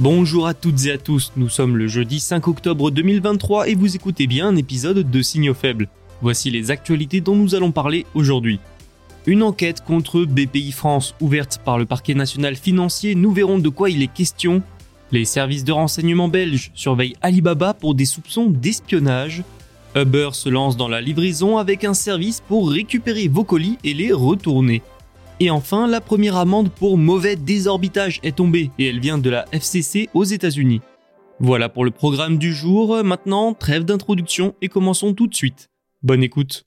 Bonjour à toutes et à tous, nous sommes le jeudi 5 octobre 2023 et vous écoutez bien un épisode de Signaux faibles. Voici les actualités dont nous allons parler aujourd'hui. Une enquête contre BPI France ouverte par le parquet national financier, nous verrons de quoi il est question. Les services de renseignement belges surveillent Alibaba pour des soupçons d'espionnage. Uber se lance dans la livraison avec un service pour récupérer vos colis et les retourner. Et enfin, la première amende pour mauvais désorbitage est tombée et elle vient de la FCC aux États-Unis. Voilà pour le programme du jour. Maintenant, trêve d'introduction et commençons tout de suite. Bonne écoute.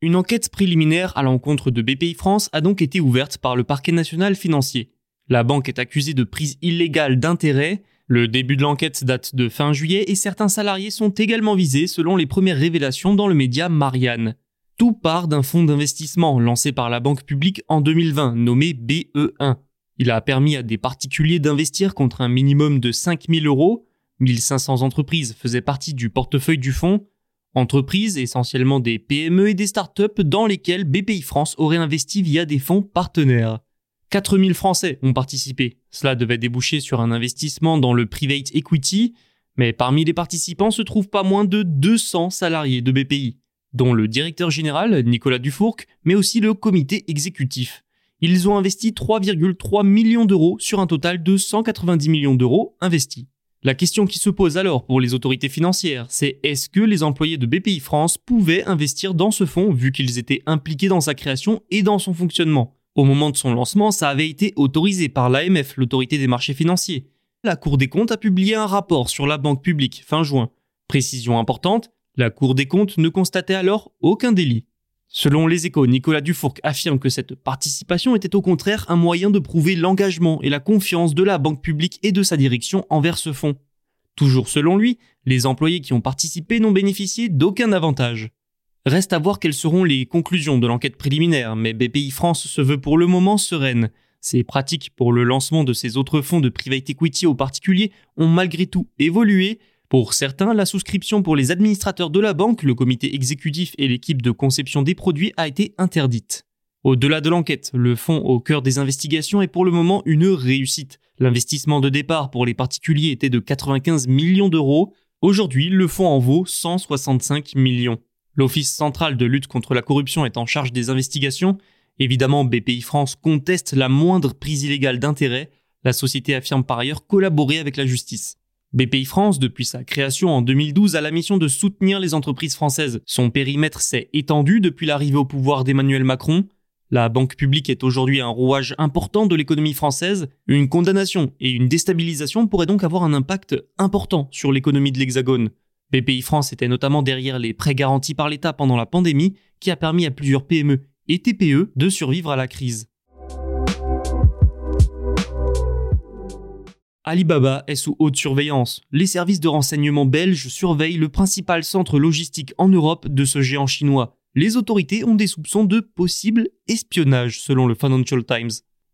Une enquête préliminaire à l'encontre de BPI France a donc été ouverte par le parquet national financier. La banque est accusée de prise illégale d'intérêts. Le début de l'enquête date de fin juillet et certains salariés sont également visés selon les premières révélations dans le média Marianne. Tout part d'un fonds d'investissement lancé par la banque publique en 2020 nommé BE1. Il a permis à des particuliers d'investir contre un minimum de 5000 euros. 1500 entreprises faisaient partie du portefeuille du fonds. Entreprises essentiellement des PME et des startups dans lesquelles BPI France aurait investi via des fonds partenaires. 4000 Français ont participé. Cela devait déboucher sur un investissement dans le private equity, mais parmi les participants se trouvent pas moins de 200 salariés de BPI, dont le directeur général Nicolas Dufourc, mais aussi le comité exécutif. Ils ont investi 3,3 millions d'euros sur un total de 190 millions d'euros investis. La question qui se pose alors pour les autorités financières, c'est est-ce que les employés de BPI France pouvaient investir dans ce fonds vu qu'ils étaient impliqués dans sa création et dans son fonctionnement? Au moment de son lancement, ça avait été autorisé par l'AMF, l'autorité des marchés financiers. La Cour des comptes a publié un rapport sur la banque publique fin juin. Précision importante, la Cour des comptes ne constatait alors aucun délit. Selon les échos, Nicolas Dufourc affirme que cette participation était au contraire un moyen de prouver l'engagement et la confiance de la banque publique et de sa direction envers ce fonds. Toujours selon lui, les employés qui ont participé n'ont bénéficié d'aucun avantage. Reste à voir quelles seront les conclusions de l'enquête préliminaire, mais BPI France se veut pour le moment sereine. Ces pratiques pour le lancement de ces autres fonds de private equity aux particuliers ont malgré tout évolué. Pour certains, la souscription pour les administrateurs de la banque, le comité exécutif et l'équipe de conception des produits a été interdite. Au-delà de l'enquête, le fonds au cœur des investigations est pour le moment une réussite. L'investissement de départ pour les particuliers était de 95 millions d'euros. Aujourd'hui, le fonds en vaut 165 millions. L'Office central de lutte contre la corruption est en charge des investigations. Évidemment, BPI France conteste la moindre prise illégale d'intérêt. La société affirme par ailleurs collaborer avec la justice. BPI France, depuis sa création en 2012, a la mission de soutenir les entreprises françaises. Son périmètre s'est étendu depuis l'arrivée au pouvoir d'Emmanuel Macron. La banque publique est aujourd'hui un rouage important de l'économie française. Une condamnation et une déstabilisation pourraient donc avoir un impact important sur l'économie de l'Hexagone. BPI France était notamment derrière les prêts garantis par l'État pendant la pandémie, qui a permis à plusieurs PME et TPE de survivre à la crise. Alibaba est sous haute surveillance. Les services de renseignement belges surveillent le principal centre logistique en Europe de ce géant chinois. Les autorités ont des soupçons de possible espionnage, selon le Financial Times.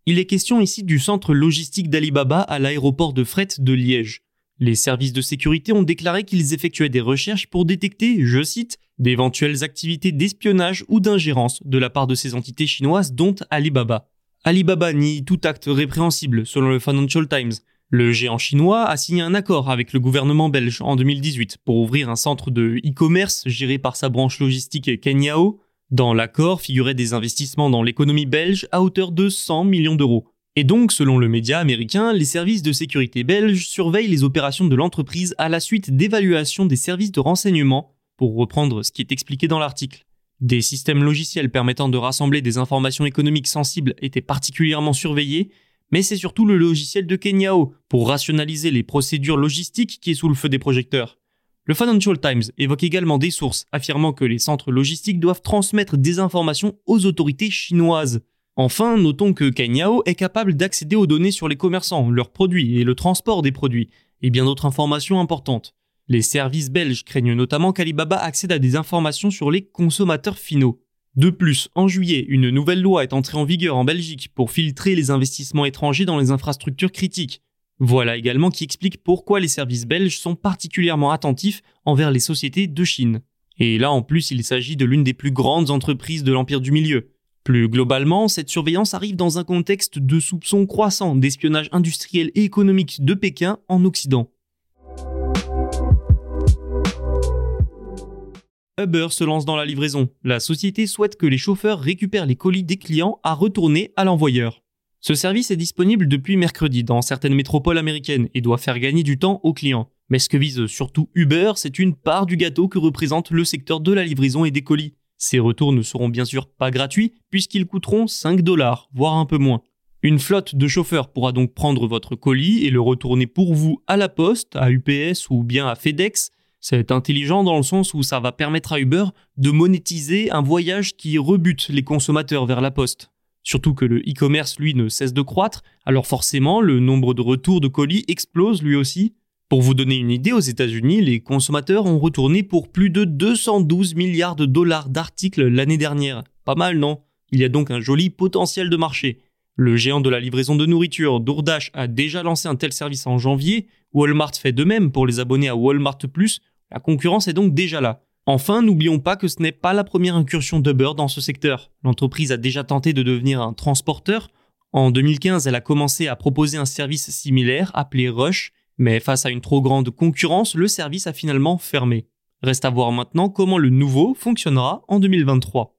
Il est question ici du centre logistique d'Alibaba à l'aéroport de fret de Liège. Les services de sécurité ont déclaré qu'ils effectuaient des recherches pour détecter, je cite, d'éventuelles activités d'espionnage ou d'ingérence de la part de ces entités chinoises dont Alibaba. Alibaba nie tout acte répréhensible selon le Financial Times. Le géant chinois a signé un accord avec le gouvernement belge en 2018 pour ouvrir un centre de e-commerce géré par sa branche logistique Kenyao. Dans l'accord figuraient des investissements dans l'économie belge à hauteur de 100 millions d'euros. Et donc, selon le média américain, les services de sécurité belges surveillent les opérations de l'entreprise à la suite d'évaluation des services de renseignement, pour reprendre ce qui est expliqué dans l'article. Des systèmes logiciels permettant de rassembler des informations économiques sensibles étaient particulièrement surveillés, mais c'est surtout le logiciel de Kenyao pour rationaliser les procédures logistiques qui est sous le feu des projecteurs. Le Financial Times évoque également des sources affirmant que les centres logistiques doivent transmettre des informations aux autorités chinoises. Enfin, notons que Kenyao est capable d'accéder aux données sur les commerçants, leurs produits et le transport des produits, et bien d'autres informations importantes. Les services belges craignent notamment qu'Alibaba accède à des informations sur les consommateurs finaux. De plus, en juillet, une nouvelle loi est entrée en vigueur en Belgique pour filtrer les investissements étrangers dans les infrastructures critiques. Voilà également qui explique pourquoi les services belges sont particulièrement attentifs envers les sociétés de Chine. Et là en plus il s'agit de l'une des plus grandes entreprises de l'Empire du Milieu. Plus globalement, cette surveillance arrive dans un contexte de soupçons croissants d'espionnage industriel et économique de Pékin en Occident. Uber se lance dans la livraison. La société souhaite que les chauffeurs récupèrent les colis des clients à retourner à l'envoyeur. Ce service est disponible depuis mercredi dans certaines métropoles américaines et doit faire gagner du temps aux clients. Mais ce que vise surtout Uber, c'est une part du gâteau que représente le secteur de la livraison et des colis. Ces retours ne seront bien sûr pas gratuits puisqu'ils coûteront 5 dollars, voire un peu moins. Une flotte de chauffeurs pourra donc prendre votre colis et le retourner pour vous à la poste, à UPS ou bien à FedEx c'est intelligent dans le sens où ça va permettre à Uber de monétiser un voyage qui rebute les consommateurs vers la poste. Surtout que le e-commerce, lui, ne cesse de croître, alors forcément, le nombre de retours de colis explose lui aussi. Pour vous donner une idée, aux États-Unis, les consommateurs ont retourné pour plus de 212 milliards de dollars d'articles l'année dernière. Pas mal, non? Il y a donc un joli potentiel de marché. Le géant de la livraison de nourriture, DoorDash, a déjà lancé un tel service en janvier, Walmart fait de même pour les abonnés à Walmart Plus, la concurrence est donc déjà là. Enfin, n'oublions pas que ce n'est pas la première incursion d'Uber dans ce secteur. L'entreprise a déjà tenté de devenir un transporteur. En 2015, elle a commencé à proposer un service similaire appelé Rush, mais face à une trop grande concurrence, le service a finalement fermé. Reste à voir maintenant comment le nouveau fonctionnera en 2023.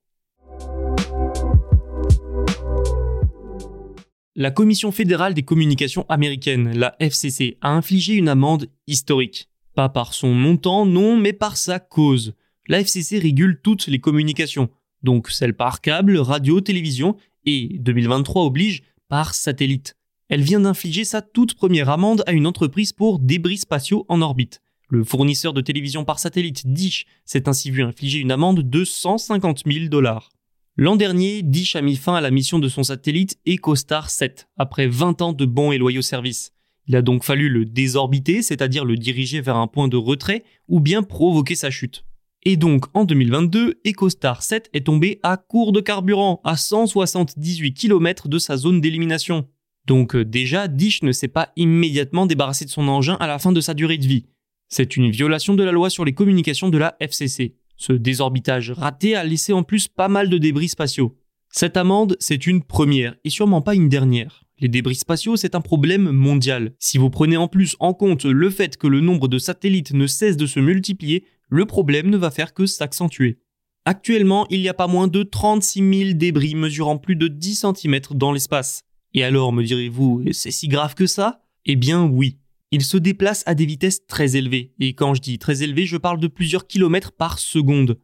La Commission fédérale des communications américaines, la FCC, a infligé une amende historique. Pas par son montant, non, mais par sa cause. La FCC régule toutes les communications, donc celles par câble, radio, télévision, et 2023 oblige par satellite. Elle vient d'infliger sa toute première amende à une entreprise pour débris spatiaux en orbite. Le fournisseur de télévision par satellite Dish s'est ainsi vu infliger une amende de 150 000 dollars. L'an dernier, Dish a mis fin à la mission de son satellite EcoStar 7, après 20 ans de bons et loyaux services. Il a donc fallu le désorbiter, c'est-à-dire le diriger vers un point de retrait, ou bien provoquer sa chute. Et donc en 2022, EcoStar 7 est tombé à court de carburant, à 178 km de sa zone d'élimination. Donc euh, déjà, Dish ne s'est pas immédiatement débarrassé de son engin à la fin de sa durée de vie. C'est une violation de la loi sur les communications de la FCC. Ce désorbitage raté a laissé en plus pas mal de débris spatiaux. Cette amende, c'est une première, et sûrement pas une dernière. Les débris spatiaux, c'est un problème mondial. Si vous prenez en plus en compte le fait que le nombre de satellites ne cesse de se multiplier, le problème ne va faire que s'accentuer. Actuellement, il n'y a pas moins de 36 000 débris mesurant plus de 10 cm dans l'espace. Et alors, me direz-vous, c'est si grave que ça? Eh bien oui. Ils se déplacent à des vitesses très élevées, et quand je dis très élevées, je parle de plusieurs kilomètres par seconde.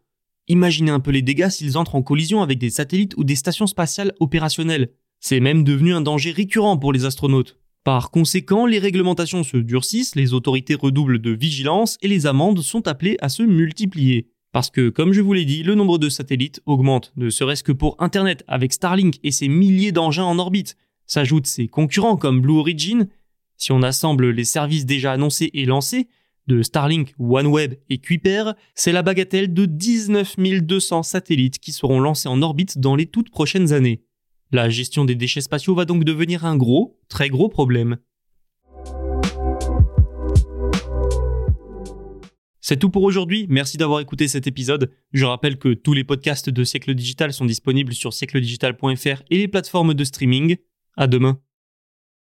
Imaginez un peu les dégâts s'ils entrent en collision avec des satellites ou des stations spatiales opérationnelles. C'est même devenu un danger récurrent pour les astronautes. Par conséquent, les réglementations se durcissent, les autorités redoublent de vigilance et les amendes sont appelées à se multiplier. Parce que, comme je vous l'ai dit, le nombre de satellites augmente, ne serait-ce que pour Internet avec Starlink et ses milliers d'engins en orbite. S'ajoutent ses concurrents comme Blue Origin. Si on assemble les services déjà annoncés et lancés, de Starlink, OneWeb et Kuiper, c'est la bagatelle de 19 200 satellites qui seront lancés en orbite dans les toutes prochaines années. La gestion des déchets spatiaux va donc devenir un gros, très gros problème. C'est tout pour aujourd'hui, merci d'avoir écouté cet épisode. Je rappelle que tous les podcasts de Siècle Digital sont disponibles sur siècledigital.fr et les plateformes de streaming. À demain.